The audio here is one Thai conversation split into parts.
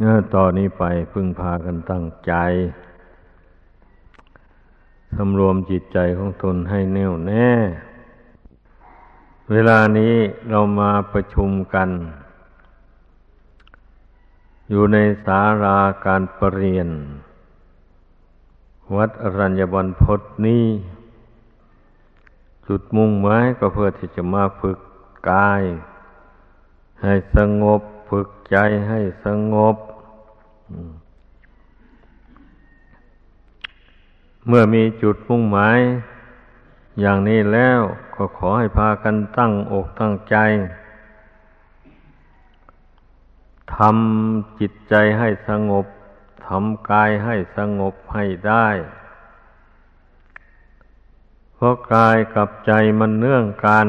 เมื่อต่อนนี้ไปพึ่งพากันตั้งใจสำรวมจิตใจของตนให้แน่วแน่ เวลานี้เรามาประชุมกัน อยู่ในสาราการประเรียน วัดอรัญญบันพศนี้ จุดมุ่งหมายก็เพื่อที่จะมาฝึกกาย ให้สงบ ฝึกใจให้สงบ เมื่อมีจุดมุ่งหมาย อย่างนี้แล้วก็ขอให้พากันตั้งอกตั้งใจทำจิตใจให้สงบทำกายให้สงบให้ได้ เพราะกายกับใจมันเนื่องกัน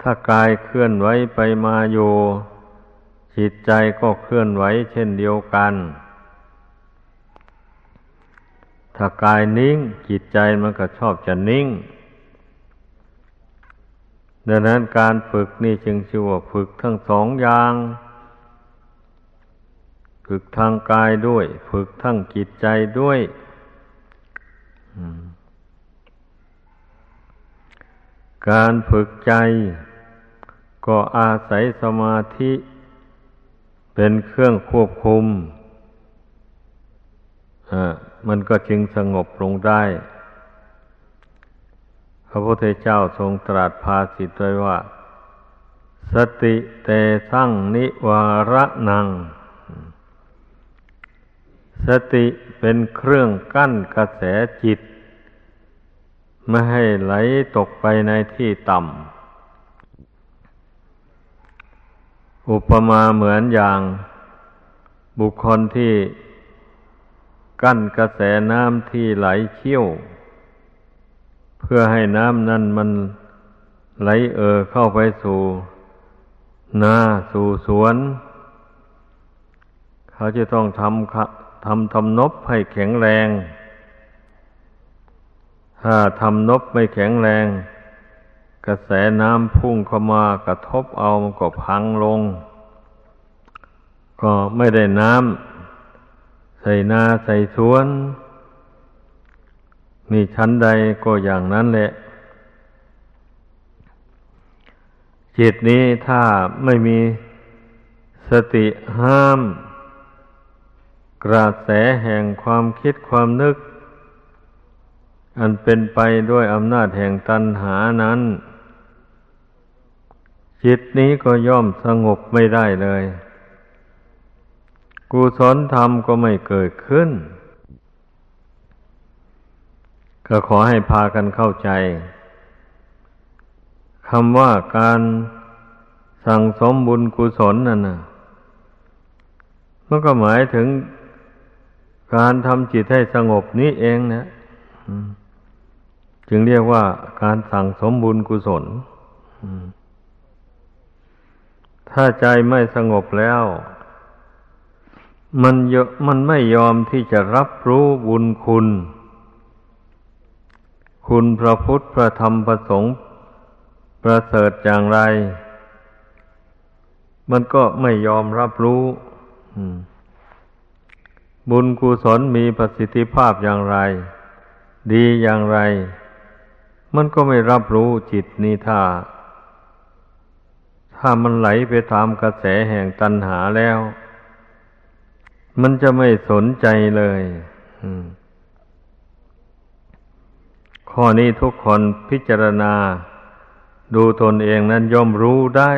ถ้ากายเคลื่อนไหวไปมาอยู่ จิตใจก็เคลื่อนไหวเช่นเดียวกัน ถ้ากายนิ่ง จิตใจมันก็ชอบจะนิ่ง ดังนั้นการฝึกนี่จึงชื่อว่าฝึกทั้งสองอย่าง ฝึกทางกายด้วย ฝึกทั้งจิตใจด้วยการฝึกใจ ก็อาศัยสมาธิ เป็นเครื่องควบคุมมันก็จึงสงบลงได้ พระพุทธเจ้าทรงตรัสภาสิตไว้ว่า สติเตสั่งนิวาระนัง สติเป็นเครื่องกั้นกระแสจิต ไม่ให้ไหลตกไปในที่ต่ำ อุปมาเหมือนอย่างบุคคลที่กั้นกระแสน้ำที่ไหลเชี่ยว เพื่อให้น้ำนั้นมันไหลเอ่อเข้าไปสู่นาสู่สวน เขาจะต้องทำทำทำนบให้แข็งแรง ถ้าทำนบไม่แข็งแรง กระแสน้ำพุ่งเข้ามากระทบเอามันก็พังลง ก็ไม่ได้น้ำใส่นาใส่สวน นี่ชั้นใดก็อย่างนั้นแหละ จิตนี้ถ้าไม่มีสติห้าม กระแสแห่งความคิดความนึก อันเป็นไปด้วยอำนาจแห่งตัณหานั้น จิตนี้ก็ย่อมสงบไม่ได้เลย กุศลธรรมก็ไม่เกิดขึ้น ก็ขอให้พากันเข้าใจคำว่าการสั่งสมบุญกุศลนั่นนะมันก็หมายถึงการทำจิตให้สงบนี้เองนะจึงเรียกว่าการสั่งสมบุญกุศล ถ้าใจไม่สงบแล้ว มันเยอะมันไม่ยอมที่จะรับรู้บุญคุณ คุณพระพุทธพระธรรมพระสงฆ์ประเสริฐอย่างไร มันก็ไม่ยอมรับรู้บุญกุศลมีประสิทธิภาพอย่างไร ดีอย่างไร มันก็ไม่รับรู้จิตนี้ถ้า ถ้ามันไหลไปตามกระแสแห่งตัณหาแล้ว มันจะไม่สนใจเลยข้อนี้ทุกคนพิจารณา ดูตนเองนั้นย่อมรู้ได้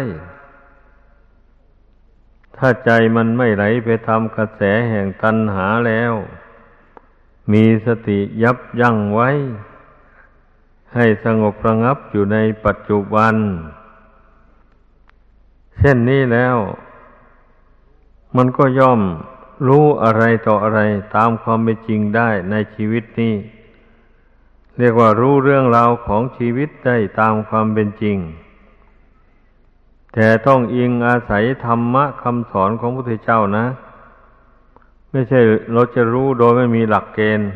ถ้าใจมันไม่ไหลไปทำกระแสแห่งตัณหาแล้ว มีสติยับยั้งไว้ ให้สงบระงับอยู่ในปัจจุบัน เช่นนี้แล้ว มันก็ย่อมรู้อะไรต่ออะไรตามความเป็นจริงได้ในชีวิตนี้ เรียกว่ารู้เรื่องราวของชีวิตได้ตามความเป็นจริง แต่ต้องอิงอาศัยธรรมะคำสอนของพระพุทธเจ้านะ ไม่ใช่เราจะรู้โดยไม่มีหลักเกณฑ์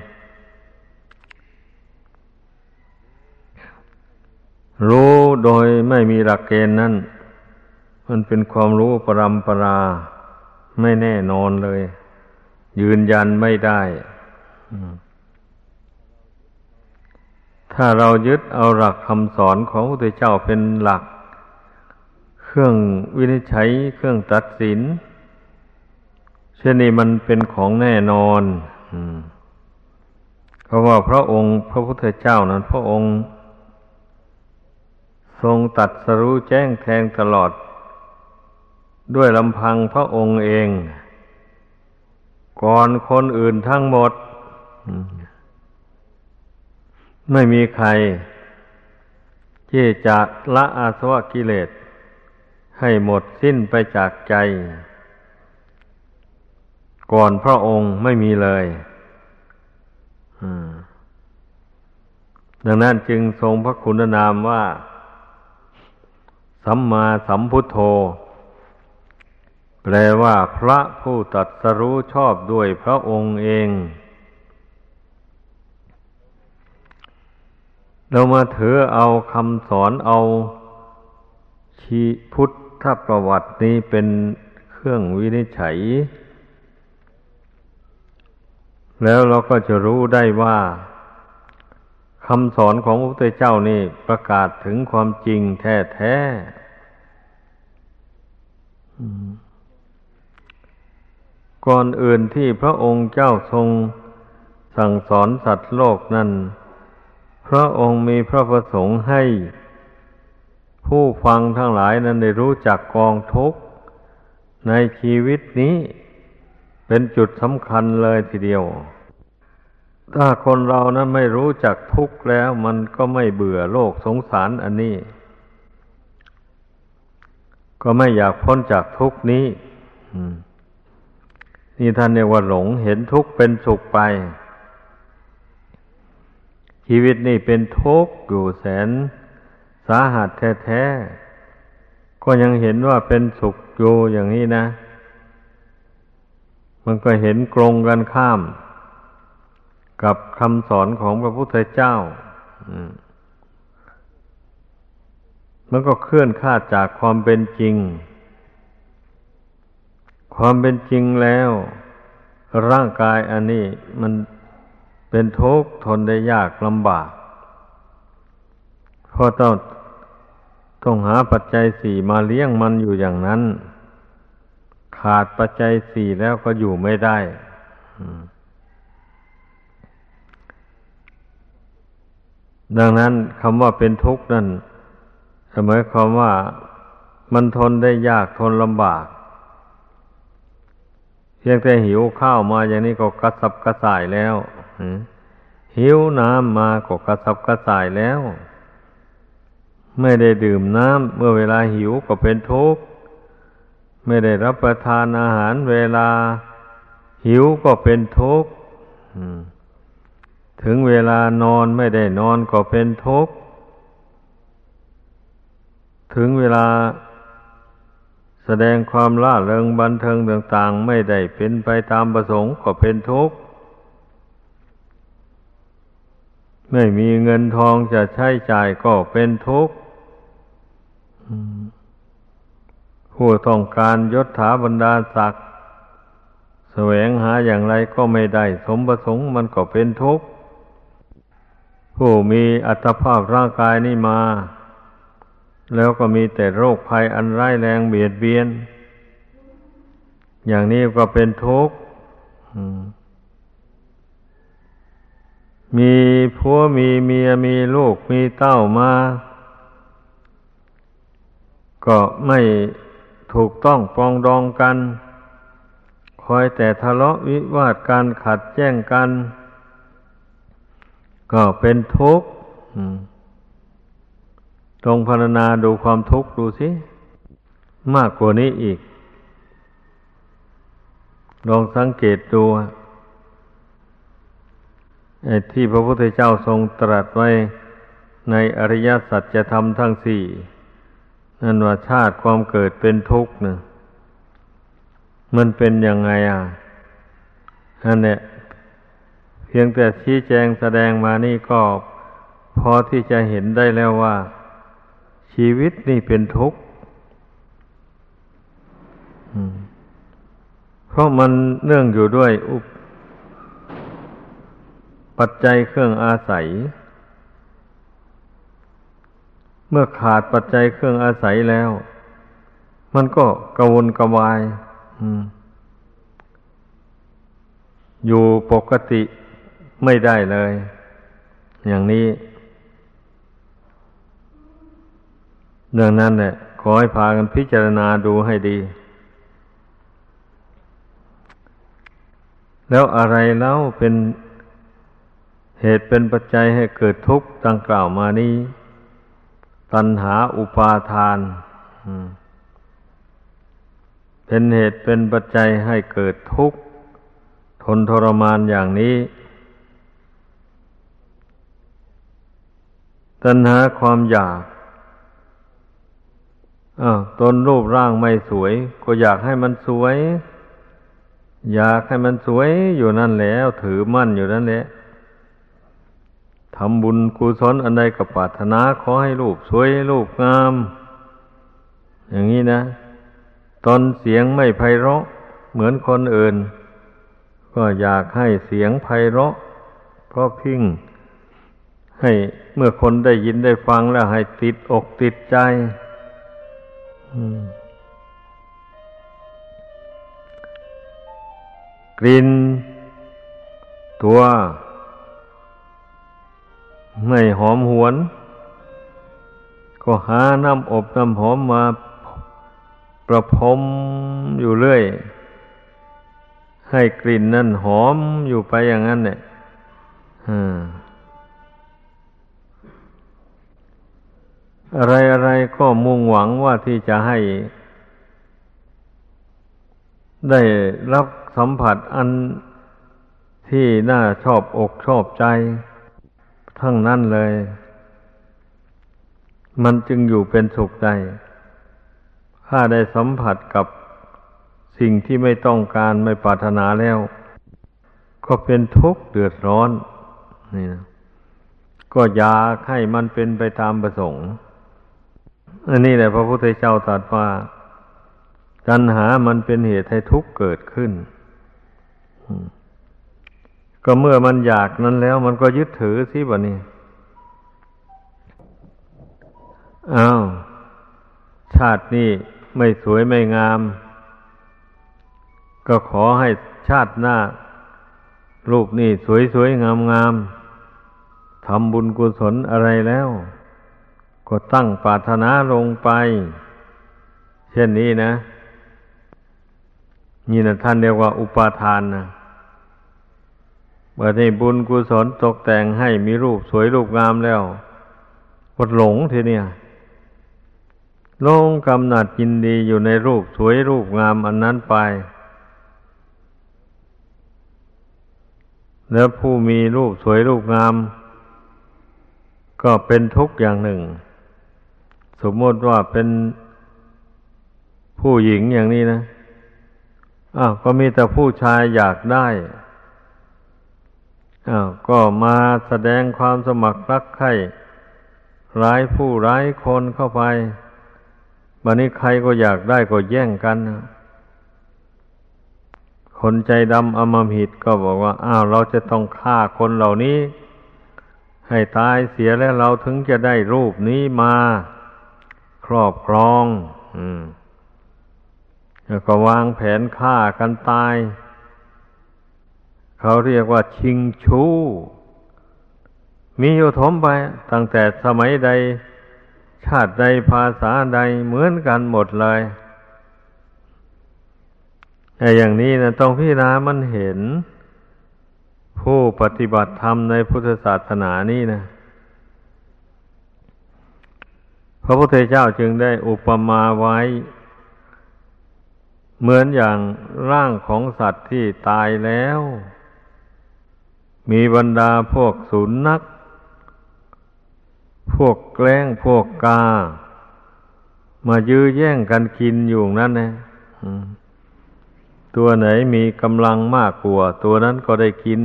รู้โดยไม่มีหลักเกณฑ์นั้น มันเป็นความรู้ปรำปราไม่แน่นอนเลย ยืนยันไม่ได้ถ้าเรายึดเอาหลักคำสอนของพระพุทธเจ้าเป็นหลัก เครื่องวินิจฉัยเครื่องตัดสิน เช่นนี้มันเป็นของแน่นอนเพราะว่าพระองค์พระพุทธเจ้านั้น พระองค์ ทรงตัดสรู้แจ้งแทงตลอด ด้วยลำพังพระองค์เอง ก่อนคนอื่นทั้งหมด ไม่มีใคร ที่จะละอาสวะกิเลส ให้หมดสิ้นไปจากใจ ก่อนพระองค์ไม่มีเลยดังนั้นจึงทรงพระคุณนามว่า สัมมาสัมพุทโธ แปลว่าพระผู้ตัดสรู้ชอบด้วยพระองค์เอง เรามาถือเอาคำสอนเอาชีพุทธประวัตินี้เป็นเครื่องวินิจฉัย แล้วเราก็จะรู้ได้ว่าคำสอนของพระพุทธเจ้านี่ประกาศถึงความจริงแท้แท้ ก่อนอื่นที่พระองค์เจ้าทรงสั่งสอนสัตว์โลกนั้น พระองค์มีพระประสงค์ให้ ผู้ฟังทั้งหลายนั้นได้รู้จักกองทุกข์ในชีวิตนี้เป็นจุดสำคัญเลยทีเดียว ถ้าคนเรานั้นไม่รู้จักทุกข์แล้วมันก็ไม่เบื่อโลกสงสารอันนี้ ก็ไม่อยากพ้นจากทุกข์นี้ นี่ท่านเรียกว่าหลงเห็นทุกข์เป็นสุขไป ชีวิตนี่เป็นทุกข์อยู่แสน สาหัสแท้ๆก็ยังเห็นว่าเป็นสุขอยู่อย่างนี้นะ มันก็เห็นกรงกันข้าม กับคำสอนของพระพุทธเจ้ามันก็เคลื่อนคาดจากความเป็นจริง ความเป็นจริงแล้ว ร่างกายอันนี้มันเป็นทุกข์ทนได้ยากลำบากเพราะต้องต้องหาปัจจัยสี่มาเลี้ยงมันอยู่อย่างนั้น ขาดปัจจัยสี่แล้วก็อยู่ไม่ได้ดังนั้นคำว่าเป็นทุกข์นั่นหมายความว่ามันทนได้ยากทนลำบาก เพียงแต่หิวข้าวมาอย่างนี้ก็กระสับกระส่ายแล้วหิวน้ำมาก็กระสับกระส่ายแล้ว ไม่ได้ดื่มน้ำเมื่อเวลาหิวก็เป็นทุกข์ไม่ได้รับประทานอาหารเวลา หิวก็เป็นทุกข์ถึงเวลานอนไม่ได้นอนก็เป็นทุกข์ถึงเวลา แสดงความล่าเริงบันเทิงต่างๆ ไม่ได้เป็นไปตามประสงค์ก็เป็นทุกข์ ไม่มีเงินทองจะใช้จ่ายก็เป็นทุกข์ผู้ต้องการยศถาบรรดาศักดิ์แสวงหาอย่างไรก็ไม่ได้ สมประสงค์มันก็เป็นทุกข์ ผู้มีอัตภาพร่างกายนี้มา แล้วก็มีแต่โรคภัยอันร้ายแรงเบียดเบียน อย่างนี้ก็เป็นทุกข์มีผัวมีเมียมีลูกมีเต้ามา ก็ไม่ถูกต้องปองดองกัน คอยแต่ทะเลาะวิวาทกันขัดแย้งกัน ก็เป็นทุกข์ ตรงพรรณนาดูความทุกข์ดูสิมากกว่านี้อีก ลองสังเกตดูที่พระพุทธเจ้าทรงตรัสไว้ในอริยสัจธรรมทั้งสี่นั่นว่าชาติความเกิดเป็นทุกข์นะมันเป็นยังไงอะอันเนี้ยเพียงแต่ชี้แจงแสดงมานี่ก็พอที่จะเห็นได้แล้วว่า ชีวิตนี่เป็นทุกข์เพราะมันเนื่องอยู่ด้วยอุปัจจัยเครื่องอาศัย เมื่อขาดปัจจัยเครื่องอาศัยแล้ว มันก็กระวนกระวายอยู่ปกติไม่ได้เลย อย่างนี้ เรื่องนั้นแหละขอให้พากันพิจารณาดูให้ดี แล้วอะไรเล่าเป็นเหตุเป็นปัจจัยให้เกิดทุกข์ดังกล่าวมานี้ ตัณหาอุปาทานเป็นเหตุเป็นปัจจัยให้เกิดทุกข์ทนทรมานอย่างนี้ ตัณหาความอยาก ตนรูปร่างไม่สวย ก็อยากให้มันสวย อยากให้มันสวยอยู่นั่นแล้ว ถือมั่นอยู่นั่นแหละทำบุญกุศลอันใดกับปรารถนาขอให้รูปสวยรูปงาม อย่างนี้นะตนเสียงไม่ไพเราะ เหมือนคนอื่น ก็อยากให้เสียงไพเราะ เพราะพิ้งให้เมื่อคนได้ยินได้ฟังแล้วให้ติดอกติดใจ กลิ่นตัว ไม่หอมหวน ก็หาน้ำอบน้ำหอมมาประพรมอยู่เรื่อย ให้กลิ่นนั่นหอมอยู่ไปอย่างนั้นเนี่ยอะ อะไรก็มุ่งหวังว่าที่จะให้ ได้รับสัมผัสอันที่น่าชอบอกชอบใจ ทั้งนั้นเลย มันจึงอยู่เป็นสุขใจ ถ้าได้สัมผัสกับสิ่งที่ไม่ต้องการไม่ปรารถนาแล้ว ก็เป็นทุกข์เดือดร้อน นี่นะก็อยากให้มันเป็นไปตามประสงค์ อันนี้แหละพระพุทธเจ้าตรัสว่า ตัณหามันเป็นเหตุให้ทุกข์เกิดขึ้น ก็เมื่อมันอยากนั้นแล้ว มันก็ยึดถือสิบะนี่อ้าว ชาตินี้ไม่สวยไม่งาม ก็ขอให้ชาติหน้า รูปนี่สวยสวยงามงามทำบุญกุศลอะไรแล้ว ก็ตั้งปรารถนาลงไป เช่นนี้นะ นี่นะท่านเรียกว่าอุปาทานนะเมื่อในบุญกุศลตกแต่งให้มีรูปสวยรูปงามแล้วกดหลงทีเนี่ยลงกำหนัดยินดีอยู่ในรูปสวยรูปงามอันนั้นไป แล้วผู้มีรูปสวยรูปงาม ก็เป็นทุกข์อย่างหนึ่ง สมมติว่าเป็นผู้หญิงอย่างนี้นะอ้าวก็มีแต่ผู้ชายอยากได้อ้าวก็มาแสดงความสมัครรักใคร่ร้ายผู้ร้ายคนเข้าไปบันนี้ใครก็อยากได้ก็แย่งกันนะคนใจดำอมหิตก็บอกว่า อ้าว เราจะต้องฆ่าคนเหล่านี้ ให้ตายเสียแล้วเราถึงจะได้รูปนี้มา ครอบครองอแล้วก็วางแผนฆ่ากันตาย เขาเรียกว่าชิงชู้ มีอยู่ถมไป ตั้งแต่สมัยใด ชาติใดภาษาใดเหมือนกันหมดเลยแต่อย่างนี้นะต้องพิจารณามันเห็น ผู้ปฏิบัติธรรมในพุทธศาสนานี่นะพ ระพุทธเจ้าจึงได้อุปมาไว้ เหมือนอย่างร่างของสัตว์ที่ตายแล้ว มีบรรดาพวกสุนัขพวกแกล้งพวกกา มายื้อแย่งกันกินอยู่นั่นนะตัวไหนมีกำลังมากกว่า ตัวนั้นก็ได้กิน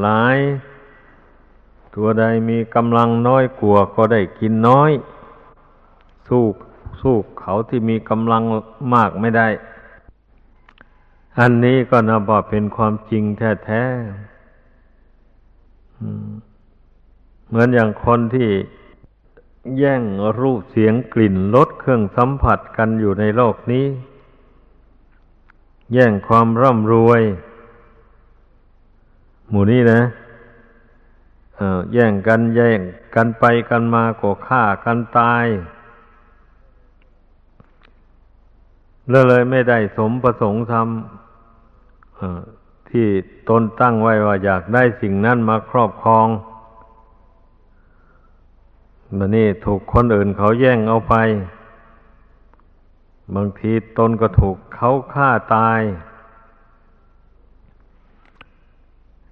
หลาย ตัวใดมีกำลังน้อยกว่าก็ได้กินน้อย สู้สู้เขาที่มีกำลังมากไม่ได้ อันนี้ก็นับว่าเป็นความจริงแท้ๆเหมือนอย่างคนที่แย่งรูปเสียงกลิ่นรสเครื่องสัมผัสกันอยู่ในโลกนี้ แย่งความร่ำรวย หมู่นี้นะแย่งกันแย่งกันไปกันมาก็ฆ่ากันตาย แล้วเลยไม่ได้สมประสงค์ทำที่ตนตั้งไว้ว่าอยากได้สิ่งนั้นมาครอบครองมันนี่ถูกคนอื่นเขาแย่งเอาไป บางทีตนก็ถูกเขาฆ่าตาย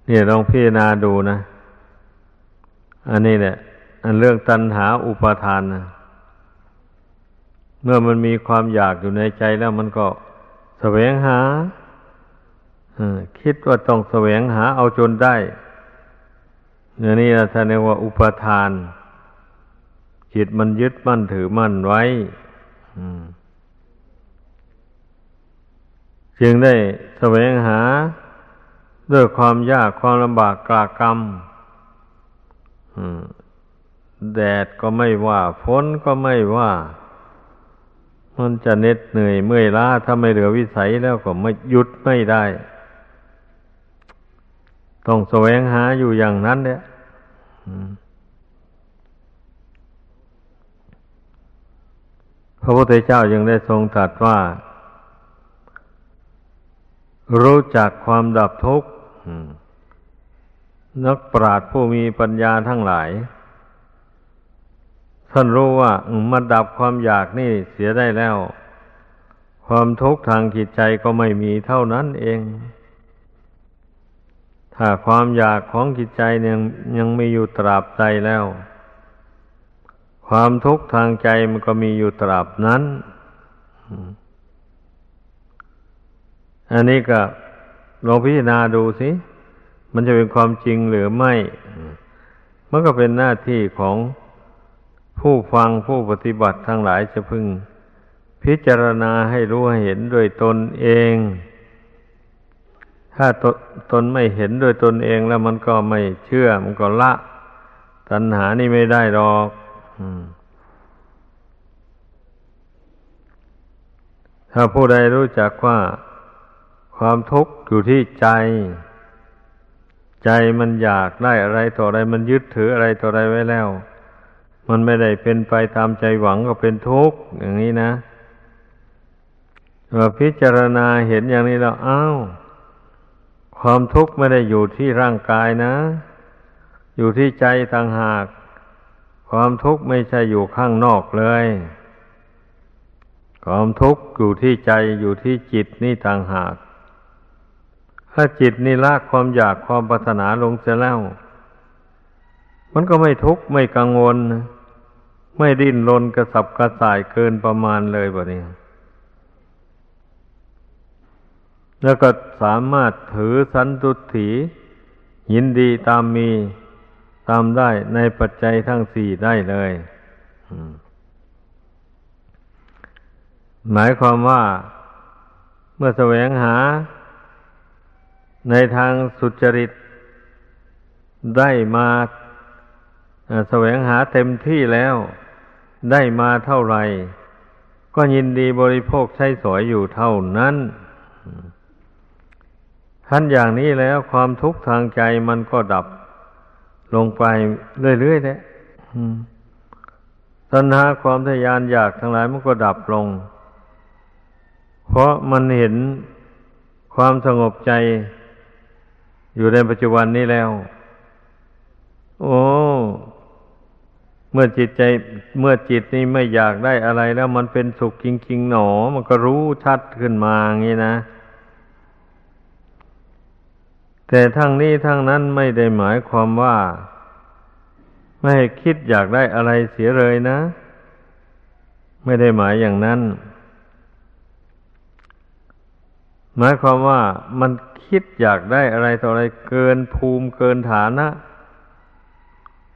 เนี่ยลองพิจารณาดูนะ อันนี้แหละ อันเรื่องตัณหาอุปาทานนะ เมื่อมันมีความอยากอยู่ในใจแล้วมันก็แสวงหาคิดว่าต้องแสวงหาเอาจนได้เนี่ยนี่ท่านเรียกว่าอุปทาน จิตมันยึดมั่นถือมั่นไว้จึงได้แสวงหา ด้วยความยากความลำบากกลากรรมแดดก็ไม่ว่าฝนก็ไม่ว่า มันจะเหน็ดเหนื่อยเมื่อยล้าถ้าไม่เหลือวิสัยแล้วก็ไม่หยุดไม่ได้ ต้องแสวงหาอยู่อย่างนั้นเนี่ยพระพุทธเจ้ายังได้ทรงตรัสว่า รู้จักความดับทุกข์นักปราชญ์ผู้มีปัญญาทั้งหลาย ท่านรู้ว่ามันดับความอยากนี่เสียได้แล้ว ความทุกข์ทางจิตใจก็ไม่มีเท่านั้นเอง ถ้าความอยากของจิตใจยังยังมีอยู่ตราบใจแล้ว ความทุกข์ทางใจมันก็มีอยู่ตราบนั้น อันนี้ก็ลองพิจารณาดูสิ มันจะเป็นความจริงหรือไม่ มันก็เป็นหน้าที่ของ ผู้ฟังผู้ปฏิบัติทั้งหลายจะพึง พิจารณาให้รู้ให้เห็นด้วยตนเอง ถ้าตตนไม่เห็นด้วยตนเองแล้วมันก็ไม่เชื่อ มันก็ละ ตัณหานี่ไม่ได้หรอกถ้าผู้ใดรู้จักว่าความทุกข์อยู่ที่ใจ ใจมันอยากได้อะไรต่ออะไร มันยึดถืออะไรต่ออะไรไว้แล้ว มันไม่ได้เป็นไปตามใจหวังก็เป็นทุกข์อย่างนี้นะว่าพิจารณาเห็นอย่างนี้แล้วอ้าว ความทุกข์ไม่ได้อยู่ที่ร่างกายนะ อยู่ที่ใจต่างหาก ความทุกข์ไม่ใช่อยู่ข้างนอกเลย ความทุกข์อยู่ที่ใจอยู่ที่จิตนี่ต่างหาก ถ้าจิตนี่ละความอยากความปรารถนาลงเสียแล้ว มันก็ไม่ทุกข์ไม่กังวล ไม่ดิ้นรนกระสับกระส่ายเกินประมาณเลยแบบนี้ แล้วก็สามารถถือสันตุถียินดีตามมีตามได้ในปัจจัยทั้งสี่ได้เลยหมายความว่าเมื่อแสวงหา ในทางสุจริตได้มาแสวงหาเต็มที่แล้ว ได้มาเท่าไหร่ ก็ยินดีบริโภคใช้สอยอยู่เท่านั้นท่านอย่างนี้แล้วความทุกข์ทางใจมันก็ดับลงไปเรื่อยๆเนี่ยตัณหาความทยานอยากทั้งหลายมันก็ดับลง เพราะมันเห็นความสงบใจอยู่ในปัจจุบันนี้แล้ว โอ้ เมื่อจิตใจเมื่อจิตนี้ไม่อยากได้อะไรแล้วมันเป็นสุขจริงๆหนอ มันก็รู้ชัดขึ้นมาอย่างนี้นะ แต่ทั้งนี้ทั้งนั้นไม่ได้หมายความว่า ไม่คิดอยากได้อะไรเสียเลยนะ ไม่ได้หมายอย่างนั้น หมายความว่ามันคิดอยากได้อะไรต่ออะไรเกินภูมิเกินฐานะ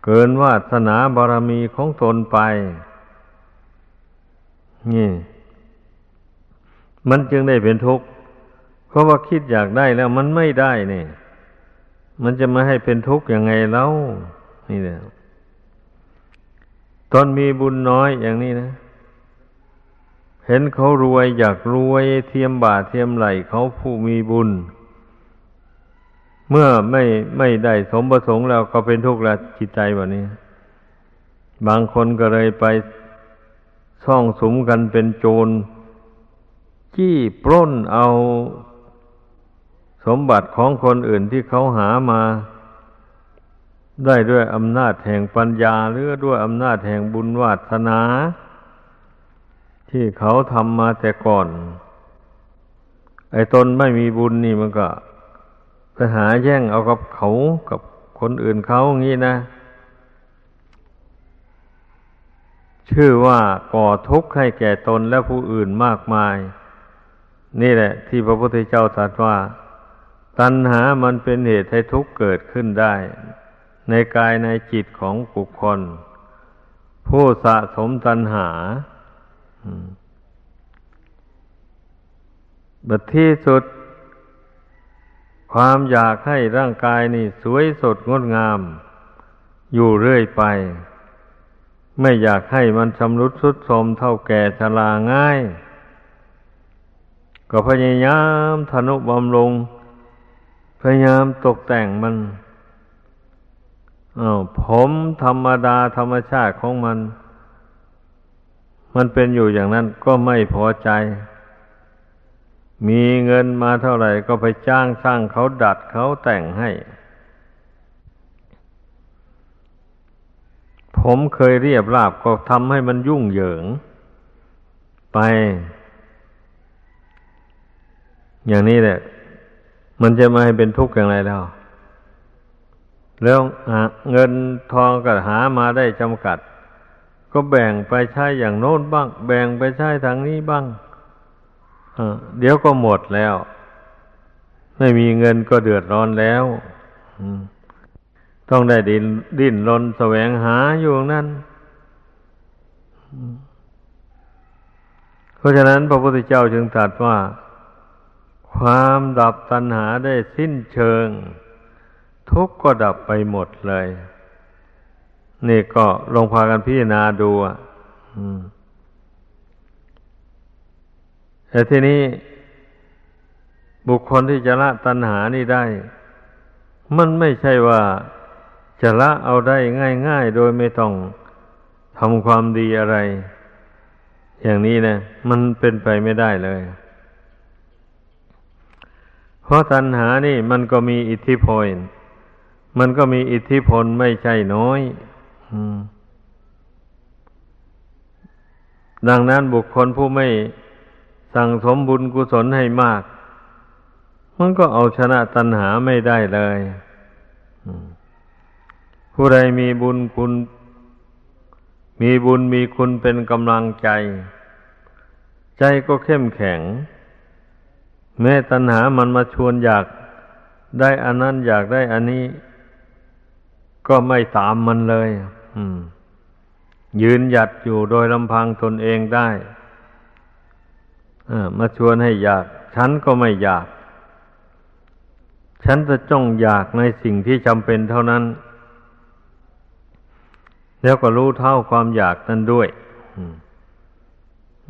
เกินวาสนาบารมีของตนไป นี่ มันจึงได้เป็นทุกข์ เพราะว่าคิดอยากได้แล้วมันไม่ได้เนี่ย มันจะมาให้เป็นทุกข์ยังไงเล่า นี่แหละตอนมีบุญน้อยอย่างนี้นะ เห็นเขารวยอยากรวยเทียมบาทเทียมไหลเขาผู้มีบุญเเมื่อไม่ไม่ได้สมประสงค์แล้วก็เป็นทุกข์ละจิตใจแบบนี้ บางคนก็เลยไปซ่องสมกันเป็นโจรจี้ปล้นเอาสมบัติของคนอื่นที่เขาหามา ได้ด้วยอำนาจแห่งปัญญา หรือด้วยอำนาจแห่งบุญวาสนา ที่เขาทำมาแต่ก่อน ไอ้ตนไม่มีบุญนี่มันก็ ไปหาแย่งเอากับเขากับคนอื่นเขาอย่างนี้นะ ชื่อว่าก่อทุกข์ให้แก่ตนและผู้อื่นมากมาย นี่แหละ ที่พระพุทธเจ้าตรัสว่า ตัณหามันเป็นเหตุให้ทุกข์เกิดขึ้นได้ ในกายในจิตของบุคคล ผู้สะสมตัณหาบัดที่สุด ความอยากให้ร่างกายนี่สวยสดงดงาม อยู่เรื่อยไป ไม่อยากให้มันชำรุดทรุดโทรมเท่าแก่ชราง่าย ก็พยายามทนุบำรุงพยายามตกแต่งมันอาผมธรรมดาธรรมชาติของมัน มันเป็นอยู่อย่างนั้นก็ไม่พอใจ มีเงินมาเท่าไหร่ก็ไปจ้างสร้างเขาดัดเขาแต่งให้ ผมเคยเรียบราบก็ทำให้มันยุ่งเหยิง ไป อย่างนี้แหละ มันจะมาให้เป็นทุกข์อย่างไรแล้ว แล้วเงินทองก็หามาได้จำกัด ก็แบ่งไปใช้อย่างโน้นบ้าง แบ่งไปใช้ทางนี้บ้าง เดี๋ยวก็หมดแล้ว ไม่มีเงินก็เดือดร้อนแล้วต้องได้ดินดิ้นรนแสวงหาอยู่นั่นเพราะฉะนั้นพระพุทธเจ้าจึงตรัสว่า ความดับตัณหาได้สิ้นเชิง ทุกข์ก็ดับไปหมดเลย นี่ก็ลงพากันพิจารณาดูอะ แต่ทีนี้บุคคลที่จะละตัณหานี่ได้ มันไม่ใช่ว่าจะละเอาได้ง่าย ๆ โดยไม่ต้องทำความดีอะไร อย่างนี้นะ มันเป็นไปไม่ได้เลย เพราะตัณหานี่มันก็มีอิทธิพล มันก็มีอิทธิพลไม่ใช่น้อยดังนั้นบุคคลผู้ไม่ สั่งสมบุญกุศลให้มาก มันก็เอาชนะตัณหาไม่ได้เลยผู้ใดมีบุญคุณ มีบุญมีคุณเป็นกำลังใจ ใจก็เข้มแข็ง แม้ตัณหามันมาชวนอยากได้อันนั้นอยากได้อันนี้ ก็ไม่ตามมันเลยยืนหยัดอยู่โดยลำพังตนเองได้ มาชวนให้อยาก ฉันก็ไม่อยาก ฉันจะจ้องอยากในสิ่งที่จำเป็นเท่านั้น แล้วก็รู้เท่าความอยากนั้นด้วย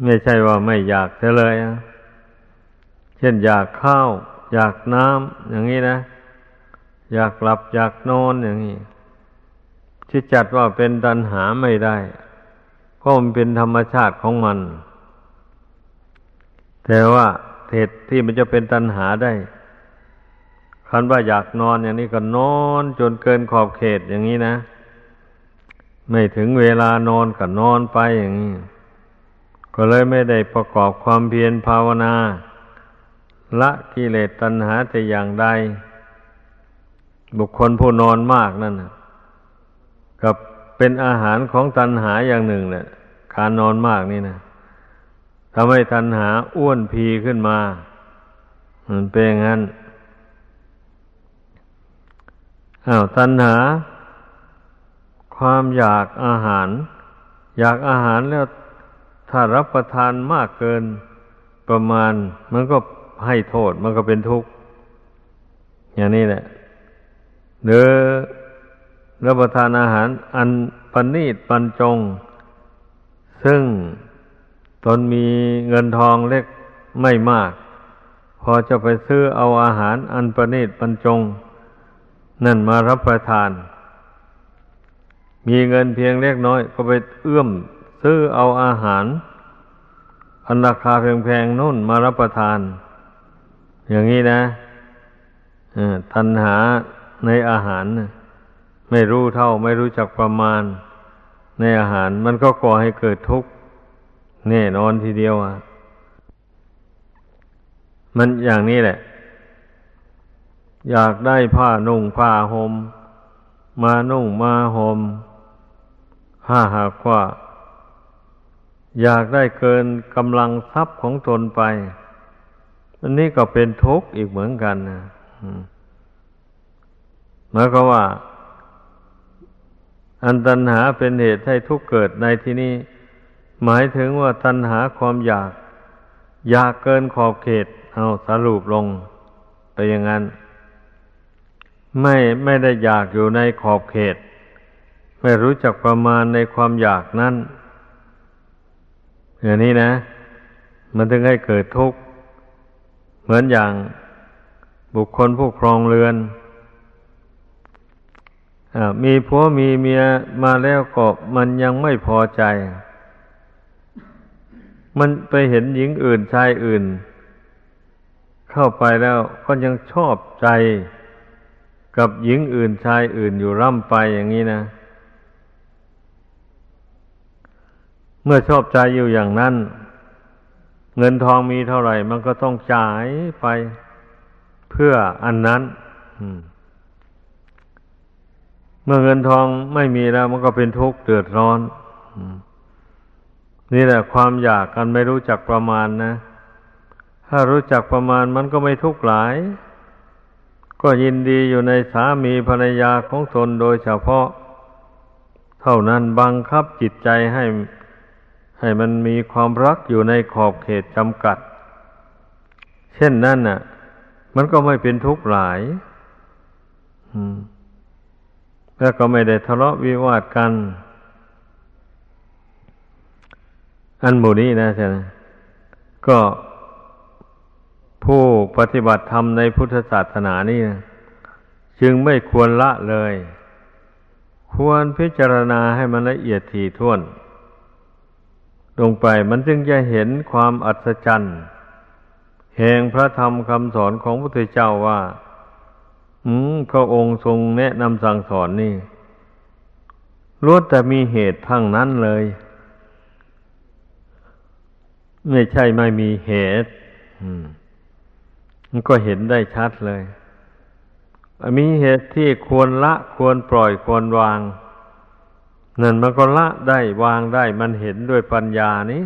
ไม่ใช่ว่าไม่อยากเลย เช่นอยากข้าว อยากน้ำอย่างนี้นะ อยากหลับอยากนอนอย่างนี้ที่จัดว่าเป็นตัณหาไม่ได้ เพราะมันเป็นธรรมชาติของมัน แต่ว่าเหตุที่มันจะเป็นตัณหาได้ คันว่าอยากนอนอย่างนี้ก็นอนจนเกินขอบเขตอย่างนี้นะ ไม่ถึงเวลานอนก็นอนไปอย่างนี้ ก็เลยไม่ได้ประกอบความเพียรภาวนา ละกิเลสตัณหาแต่อย่างใด บุคคลผู้นอนมากนั่นกับเป็นอาหารของตัณหาอย่างหนึ่งเนี่ยการนอนมากนี่นะ ทำให้ตัณหาอ้วนพีขึ้นมา มันเป็นอย่างนั้นอ้าวตัณหา ความอยากอาหาร อยากอาหารแล้วถ้ารับประทานมากเกินประมาณ มันก็ให้โทษมันก็เป็นทุกข์ อย่างนี้แหละเนื้อรับประทานอาหารอันปณีตปันจง ซึ่ง ตนมีเงินทองเล็กไม่มาก พอจะไปซื้อเอาอาหารอันประณีตปันจง นั่นมารับประทาน มีเงินเพียงเล็กน้อย ก็ไปเอื้อมซื้อเอาอาหาร อันราคาแพงๆนุ่นมารับประทาน อย่างนี้นะทันหาในอาหาร ไม่รู้เท่าไม่รู้จักประมาณ ในอาหารมันก็ก่อให้เกิดทุกข์ แน่นอนทีเดียวอะ มันอย่างนี้แหละ อยากได้ผ้านุ่งผ้าหม่มมานุ่งมาหม่มถ้าหากว่า อยากได้เกินกำลังทรัพย์ของตนไป อันนี้ก็เป็นทุกข์อีกเหมือนกันนะหมายความว่า อันตัณหาเป็นเหตุให้ทุกข์เกิดในที่นี้ หมายถึงว่าตัณหาความอยาก อยากเกินขอบเขต เอาสรุปลง ไปอย่างนั้น ไม่ไม่ได้อยากอยู่ในขอบเขต ไม่รู้จักประมาณในความอยากนั้นอย่างนี้นะ มันถึงให้เกิดทุกข์ เหมือนอย่างบุคคลผู้ครองเรือนมีผัวมีเมียมาแล้วก็มันยังไม่พอใจ มันไปเห็นหญิงอื่นชายอื่น เข้าไปแล้วก็ยังชอบใจกับหญิงอื่นชายอื่นอยู่ร่ำไปอย่างนี้นะ เมื่อชอบใจอยู่อย่างนั้น เงินทองมีเท่าไหร่ มันก็ต้องจ่ายไปเพื่ออันนั้นเมื่อเงินทองไม่มีแล้ว มันก็เป็นทุกข์เดือดร้อน นี่แหละความอยากกันไม่รู้จักประมาณนะ ถ้ารู้จักประมาณมันก็ไม่ทุกข์หลาย ก็ยินดีอยู่ในสามีภรรยาของตนโดยเฉพาะ เท่านั้นบังคับจิตใจให้ ให้มันมีความรักอยู่ในขอบเขตจำกัด เช่นนั้นน่ะ มันก็ไม่เป็นทุกข์หลาย อืมแล้วก็ไม่ได้ทะเลาะวิวาทกัน อันหมู่นี้นะใช่ไหมก็ผู้ปฏิบัติธรรมในพุทธศาสนานี่นะจึงไม่ควรละเลย ควรพิจารณาให้มันละเอียดถี่ถ้วน ลงไปมันจึงจะเห็นความอัศจรรย์แห่งพระธรรมคำสอนของพระพุทธเจ้าว่า อืมพระองค์ทรงแนะนำสั่งสอนนี่ล้วนแต่มีเหตุทั้งนั้นเลย ไม่ใช่ไม่มีเหตุมันก็เห็นได้ชัดเลย มีเหตุที่ควรละควรปล่อยควรวาง นั่นมันก็ละได้วางได้ มันเห็นด้วยปัญญานี้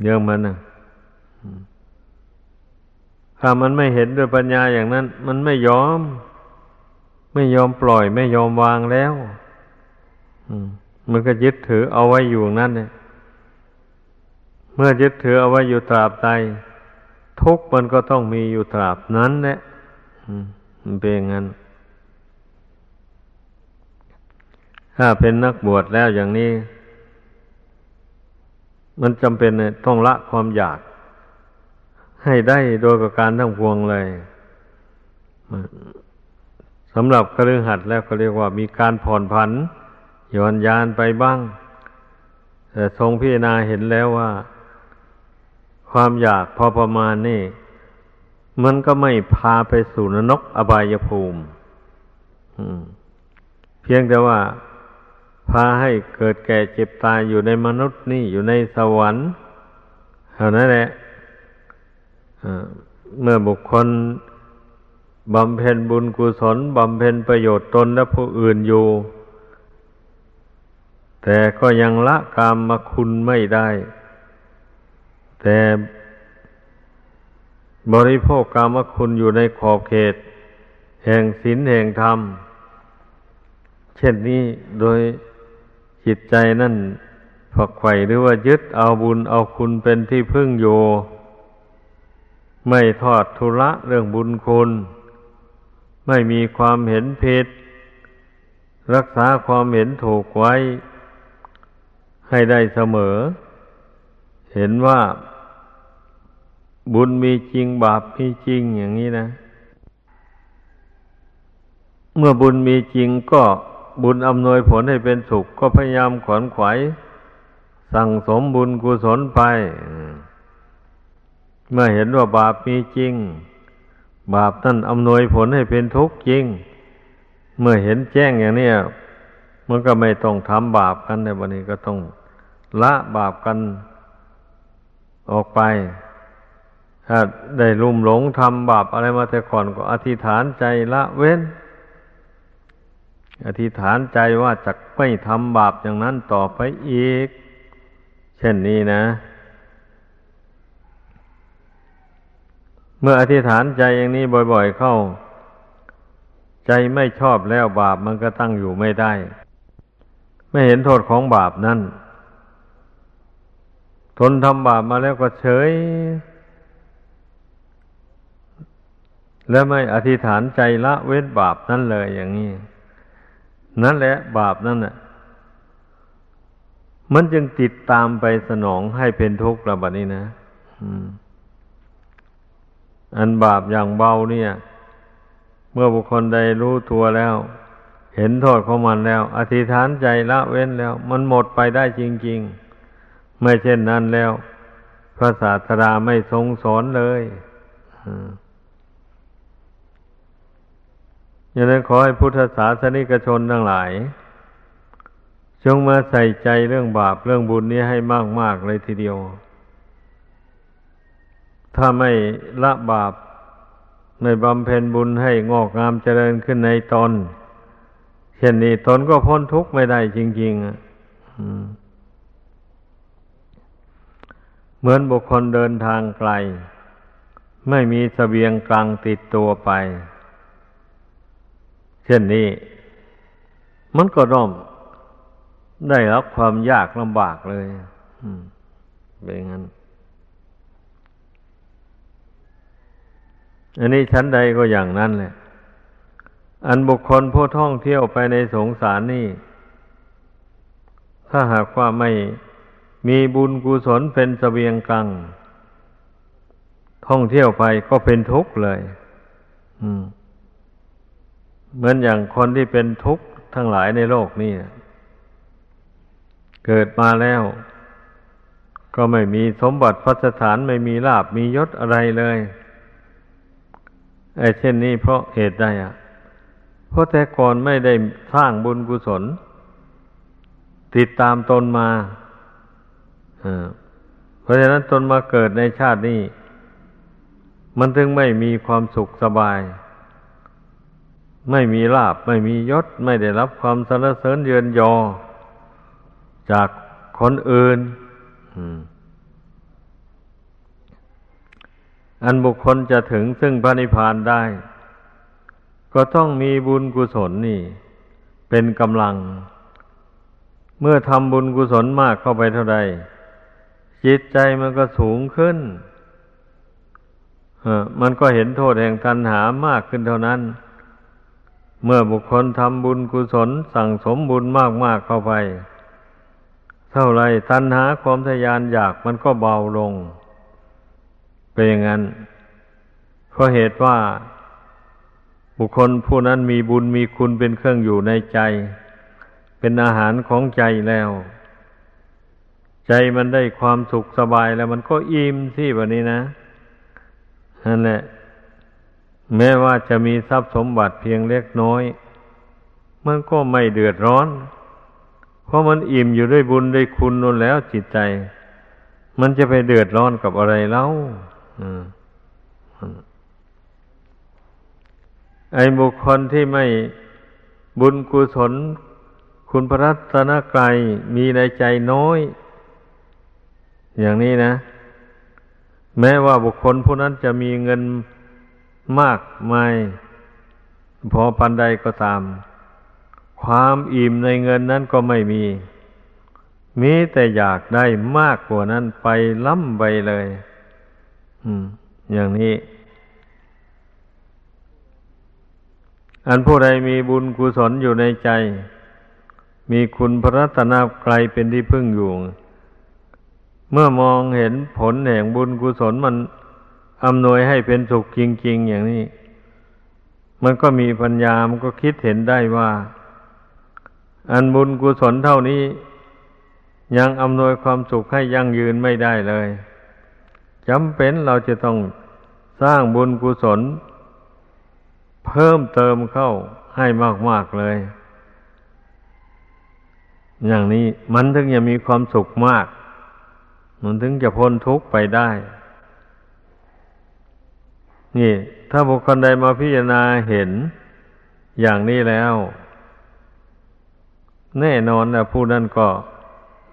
เรื่องมันนะถ้ามันไม่เห็นด้วยปัญญาอย่างนั้น มันไม่ยอม ไม่ยอมปล่อย ไม่ยอมวางแล้ว มันก็ยึดถือเอาไว้อยู่นั่นเนี่ย เมื่อยึดถือเอาไว้อยู่ตราบใด ทุกมันก็ต้องมีอยู่ตราบนั้นแหละมันเป็นงั้น ถ้าเป็นนักบวชแล้วอย่างนี้ มันจำเป็นต้องละความอยาก ให้ได้โดยประการทั้งพวงเลยสำหรับคฤหัสถ์แล้วก็เรียกว่ามีการผ่อนผันย่อนยานไปบ้าง แต่ทรงพิจารณาเห็นแล้วว่า ความอยากพอประมาณนี่ มันก็ไม่พาไปสู่นรกอบายภูมิเพียงแต่ว่า พาให้เกิดแก่เจ็บตายอยู่ในมนุษย์นี่อยู่ในสวรรค์เท่านั้นแหละเมื่อบุคคลบำเพ็ญบุญกุศลบำเพ็ญประโยชน์ตนและผู้อื่นอยู่ แต่ก็ยังละกามมาคุณไม่ได้ แต่บริโภคกามคุณอยู่ในขอบเขต แห่งศีลแห่งธรรม เช่นนี้โดยจิตใจนั่นฝักใฝ่หรือว่ายึดเอาบุญเอาคุณเป็นที่พึ่งอยู่ ไม่ทอดทุระเรื่องบุญคุณ ไม่มีความเห็นผิด รักษาความเห็นถูกไว้ ให้ได้เสมอ เห็นว่า บุญมีจริงบาปมีจริงอย่างนี้นะ เมื่อบุญมีจริงก็บุญอำนวยผลให้เป็นสุข ก็พยายามขวนขวายสั่งสมบุญกุศลไป เมื่อเห็นว่าบาปมีจริง บาปนั่นอำนวยผลให้เป็นทุกข์จริง เมื่อเห็นแจ้งอย่างนี้มันก็ไม่ต้องทำบาปกันในวันนี้ก็ต้องละบาปกันออกไป ถ้าได้ลุ่มหลงทำบาปอะไรมาแต่ก่อนก็อธิษฐานใจละเว้น อธิษฐานใจว่าจะไม่ทำบาปอย่างนั้นต่อไปอีก เช่นนี้นะ เมื่ออธิษฐานใจอย่างนี้บ่อย ๆ เข้า ใจไม่ชอบแล้วบาปมันก็ตั้งอยู่ไม่ได้ ไม่เห็นโทษของบาปนั่น ทนทำบาปมาแล้วก็เฉย แล้วไม่อธิษฐานใจละเว้นบาปนั่นเลยอย่างนี้ นั่นแหละบาปนั่นน่ะ มันจึงติดตามไปสนองให้เป็นทุกข์ระบาดนี้นะอันบาปอย่างเบาเนี่ย เมื่อบุคคลใดรู้ตัวแล้ว เห็นโทษของมันแล้ว อธิษฐานใจละเว้นแล้ว มันหมดไปได้จริง ๆ ไม่เช่นนั้นแล้ว พระศาสดาไม่ทรงสอนเลยอ ย่างนั้นขอให้พุทธศาสนิกชนทั้งหลาย จงมาใส่ใจเรื่องบาปเรื่องบุญนี้ให้มากๆเลยทีเดียว ถ้าไม่ละบาปไม่บำเพ็ญบุญให้งอกงามเจริญขึ้นในตนเช่นนี้ตนก็พ้นทุกข์ไม่ได้จริงๆเหมือนบุคคลเดินทางไกล ไม่มีสเสบียงกลางติดตัวไป เช่นนี้ มันก็ร่อมได้รับความยากลำบากเลยเป็นงั้น อันนี้ชั้นใดก็อย่างนั้นแหละ อันบุคคลผู้ท่องเที่ยวไปในสงสารนี่ ถ้าหากว่าไม่มีบุญกุศลเป็นสเสบียงกลางท่องเที่ยวไปก็เป็นทุกข์เลย เหมือนอย่างคนที่เป็นทุกข์ทั้งหลายในโลกนี้เกิดมาแล้ว ก็ไม่มีสมบัติพัสถานไม่มีลาบมียศอะไรเลยไอ้เช่นนี้เพราะเหตุใดอะ เพราะแต่ก่อนไม่ได้สร้างบุญกุศล ติดตามตนมาเพราะฉะนั้นตนมาเกิดในชาตินี้ มันถึงไม่มีความสุขสบาย ไม่มีลาบไม่มียศ ไม่ได้รับความสรรเสริญเยินยอ จากคนอื่นอันบุคคลจะถึงซึ่งพระนิพพานได้ ก็ต้องมีบุญกุศลนี่ เป็นกำลัง เมื่อทำบุญกุศลมากเข้าไปเท่าใด จิตใจมันก็สูงขึ้นมันก็เห็นโทษแห่งตัณหามากขึ้นเท่านั้น เมื่อบุคคลทำบุญกุศลสั่งสมบุญมากๆเข้าไป เท่าไรตัณหาความทยานอยากมันก็เบาลง เป็นอย่างนั้นเพราะเหตุว่า บุคคลผู้นั้นมีบุญมีคุณเป็นเครื่องอยู่ในใจ เป็นอาหารของใจแล้ว ใจมันได้ความสุขสบายแล้วมันก็อิ่มที่แบบนี้นะนั่นแหละ แม้ว่าจะมีทรัพย์สมบัติเพียงเล็กน้อย มันก็ไม่เดือดร้อน เพราะมันอิ่มอยู่ด้วยบุญด้วยคุณนั่นแล้วจิตใจ มันจะไปเดือดร้อนกับอะไรเล่าไอ้บุคคลที่ไม่บุญกุศล คุณพระรัตนกรัยมีในใจน้อย อย่างนี้นะ แม้ว่าบุคคลผู้นั้นจะมีเงิน มากมาย พอปันใดก็ตาม ความอิ่มในเงินนั้นก็ไม่มี มีแต่อยากได้มากกว่านั้นไปล้ำไปเลยอย่างนี้ อันผู้ใดมีบุญกุศลอยู่ในใจ มีคุณพระรัตนกรเป็นที่พึ่งอยู่ เมื่อมองเห็นผลแห่งบุญกุศลมัน อำนวยให้เป็นสุขจริง ๆ อย่างนี้ มันก็มีปัญญามันก็คิดเห็นได้ว่า อันบุญกุศลเท่านี้ ยังอำนวยความสุขให้ยั่งยืนไม่ได้เลยจำเป็นเราจะต้องสร้างบุญกุศล เพิ่มเติมเข้าให้มาก ๆ เลย อย่างนี้มันถึงจะมีความสุขมาก มันถึงจะพ้นทุกข์ไปได้ นี่ ถ้าบุคคลใดมาพิจารณาเห็นอย่างนี้แล้ว แน่นอนนะผู้นั้นก็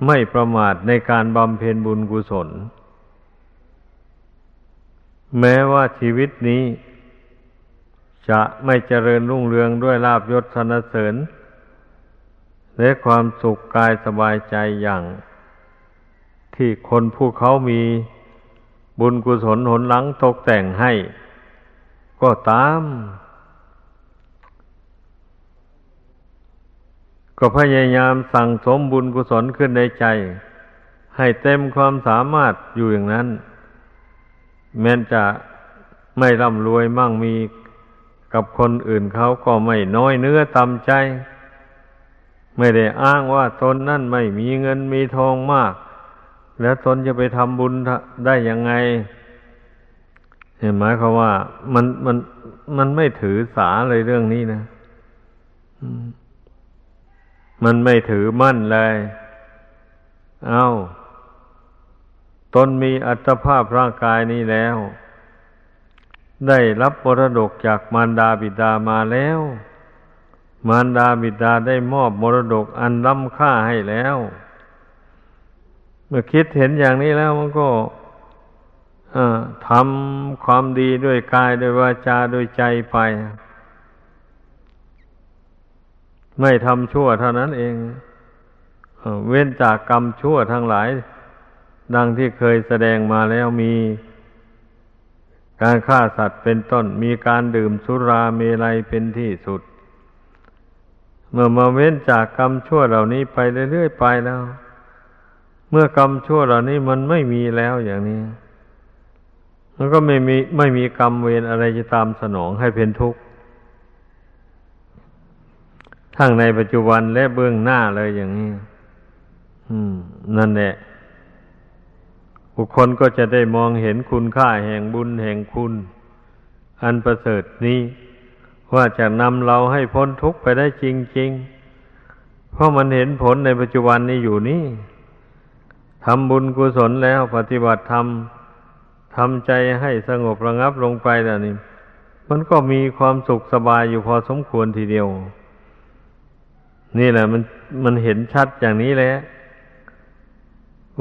ไม่ประมาทในการบำเพ็ญบุญกุศล แม้ว่าชีวิตนี้ จะไม่เจริญรุ่งเรืองด้วยลาบยศสนเสริญ และความสุขกายสบายใจอย่าง ที่คนผู้เขามีบุญกุศลหนหลังตกแต่งให้ ก็ตาม ก็พยายามสั่งสมบุญกุศลขึ้นในใจ ให้เต็มความสามารถอยู่อย่างนั้น แม้จะไม่ร่ำรวยมั่งมีกับคนอื่นเขาก็ไม่น้อยเนื้อตำใจ ไม่ได้อ้างว่าตนนั่นไม่มีเงินมีทองมาก แล้วตนจะไปทำบุญได้ยังไง เห็นหมายควาว่า มันมันมันไม่ถือสาเลยเรื่องนี้นะมันไม่ถือมั่นเลย เอาตนมีอัตภาพร่างกายนี้แล้ว ได้รับมรดกจากมารดาบิดามาแล้ว มารดาบิดาได้มอบมรดกอันล้ำค่าให้แล้ว เมื่อคิดเห็นอย่างนี้แล้วมันก็ ทำความดีด้วยกายด้วยวาจาด้วยใจไป ไม่ทำชั่วเท่านั้นเองเว้นจากกรรมชั่วทั้งหลาย ดังที่เคยแสดงมาแล้วมีการฆ่าสัตว์เป็นต้น มีการดื่มสุราเมลัยเป็นที่สุด เมื่อมาเว้นจากกรรมชั่วเหล่านี้ไปเรื่อยๆไปแล้ว เมื่อกรรมชั่วเหล่านี้มันไม่มีแล้วอย่างนี้ มันก็ไม่มีไม่มีกรรมเวรอะไรจะตามสนองให้เป็นทุกข์ทั้งในปัจจุบันและเบื้องหน้าเลยอย่างนี้นั่นแหละบุคคลก็จะได้มองเห็นคุณค่าแห่งบุญแห่งคุณ อันประเสริฐนี้ ว่าจะนำเราให้พ้นทุกข์ไปได้จริง ๆ เพราะมันเห็นผลในปัจจุบันนี้อยู่นี่ทำบุญกุศลแล้วปฏิบัติธรรม ทำใจให้สงบระงับลงไปแล้วนี่ มันก็มีความสุขสบายอยู่พอสมควรทีเดียว นี่แหละมันมันเห็นชัดอย่างนี้แหละ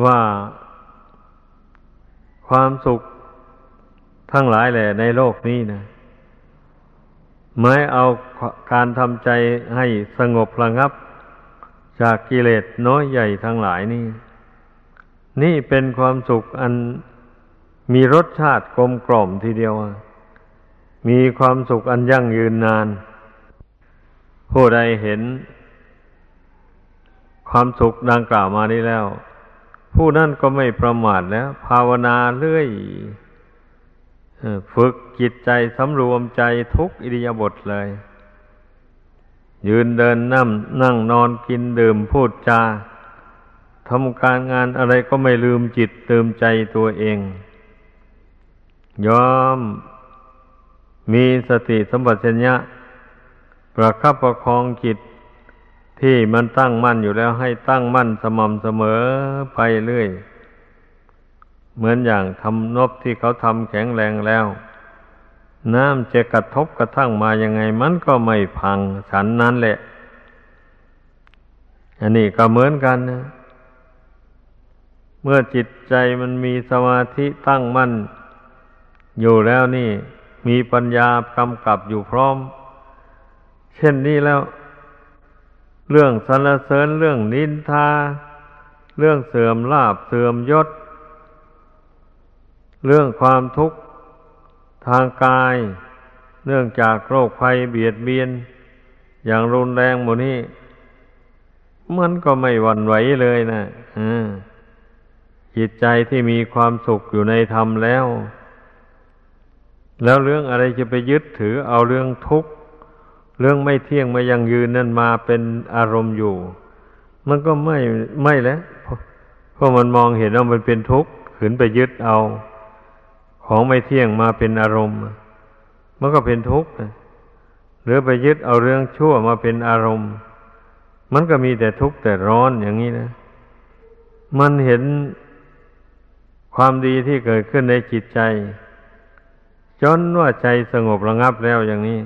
ว่าความสุขทั้งหลายแหละในโลกนี้นะไม่เอาการทำใจให้สงบระงับ จากกิเลสน้อยใหญ่ทั้งหลายนี่ นี่เป็นความสุขอัน มีรสชาติกลมกล่อมทีเดียว มีความสุขอันยั่งยืนนาน ผู้ใดเห็น ความสุขดังกล่าวมานี้แล้ว ผู้นั้นก็ไม่ประมาทแล้ว ภาวนาเรื่อยฝึกจิตใจสำรวมใจทุกอิริยาบถเลย ยืนเดินนั่งนั่งนอนกินดื่มพูดจาทำการงานอะไรก็ไม่ลืมจิตเติมใจตัวเอง ยอมมีสติสมบัติชัญญะ ประคับประคองจิตที่มันตั้งมั่นอยู่แล้วให้ตั้งมั่นสม่ำเสมอไปเรื่อย เหมือนอย่างทำนบที่เขาทำแข็งแรงแล้ว น้ำจะกระทบกระทั่งมายังไงมันก็ไม่พังฉันนั้นแหละ อันนี้ก็เหมือนกันนะ เมื่อจิตใจมันมีสมาธิตั้งมั่น อยู่แล้วนี่มีปัญญากำกับอยู่พร้อม เช่นนี้แล้ว เรื่องสรรเสริญเรื่องนินทา เรื่องเสื่อมลาบเสื่อมยศ เรื่องความทุกข์ทางกาย เนื่องจากโรคภัยเบียดเบียน อย่างรุนแรงหมดนี้ มันก็ไม่หวั่นไหวเลยนะจิตใจที่มีความสุขอยู่ในธรรมแล้ว แล้วเรื่องอะไรจะไปยึดถือเอาเรื่องทุกข์ เรื่องไม่เที่ยงม่ยังยืนนั่นมาเป็นอารมณ์อยู่ มันก็ไม่ไม่แล้วเพราะมันมองเห็นว่ามันเป็นทุกข์ขืนไปยึดเอา ของไม่เที่ยงมาเป็นอารมณ์ มันก็เป็นทุกข์หรือไปยึดเอาเรื่องชั่วมาเป็นอารมณ์ มันก็มีแต่ทุกข์แต่ร้อนอย่างนี้นะ มันเห็นความดีที่เกิดขึ้นในจิตใจ จนว่าใจสงบระงับแล้วอย่างนี้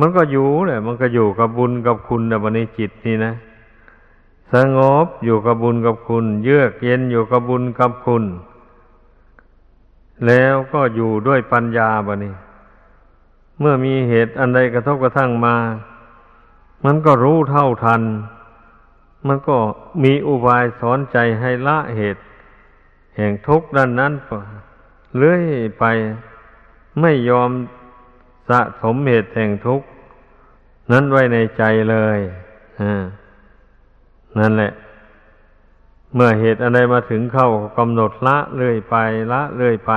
มันก็อยู่แหละ มันก็อยู่กับบุญกับคุณในวันนี้จิตนี่นะ สงบอยู่กับบุญกับคุณ เยือกเย็นอยู่กับบุญกับคุณ แล้วก็อยู่ด้วยปัญญาบะนี้ เมื่อมีเหตุอันใดกระทบกระทั่งมา มันก็รู้เท่าทัน มันก็มีอุบายสอนใจให้ละเหตุ แห่งทุกข์ด้านนั้นเลื่อยไป ไม่ยอมสะสมเหตุแห่งทุกข์นั้นไว้ในใจเลยนั่นแหละ เมื่อเหตุอะไรมาถึงเข้ากำหนดละเลื่อยไปละเลื่อยไป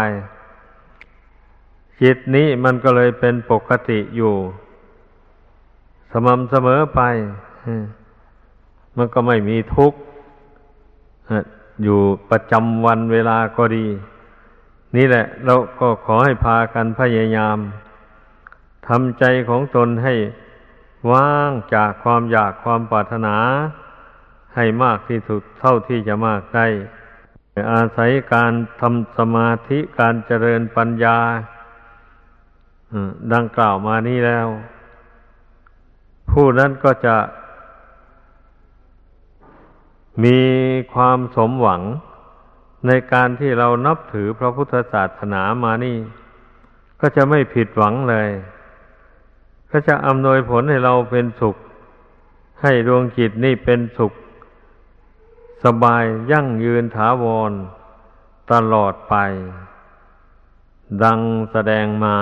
จิตนี้มันก็เลยเป็นปกติอยู่ สม่ำเสมอไปมันก็ไม่มีทุกข์อยู่ประจำวันเวลาก็ดี นี่แหละ เราก็ขอให้พากันพยายามทำใจของตนให้ว่างจากความอยากความปรารถนา ให้มากที่สุดเท่าที่จะมากได้อาศัยการทำสมาธิการเจริญปัญญาดังกล่าวมานี้แล้ว ผู้นั้นก็จะมีความสมหวัง ในการที่เรานับถือพระพุทธศาสนามานี่ ก็จะไม่ผิดหวังเลย ก็จะอำนวยผลให้เราเป็นสุข ให้ดวงจิตนี่เป็นสุข สบายยั่งยืนถาวร ตลอดไป ดังแสดงมา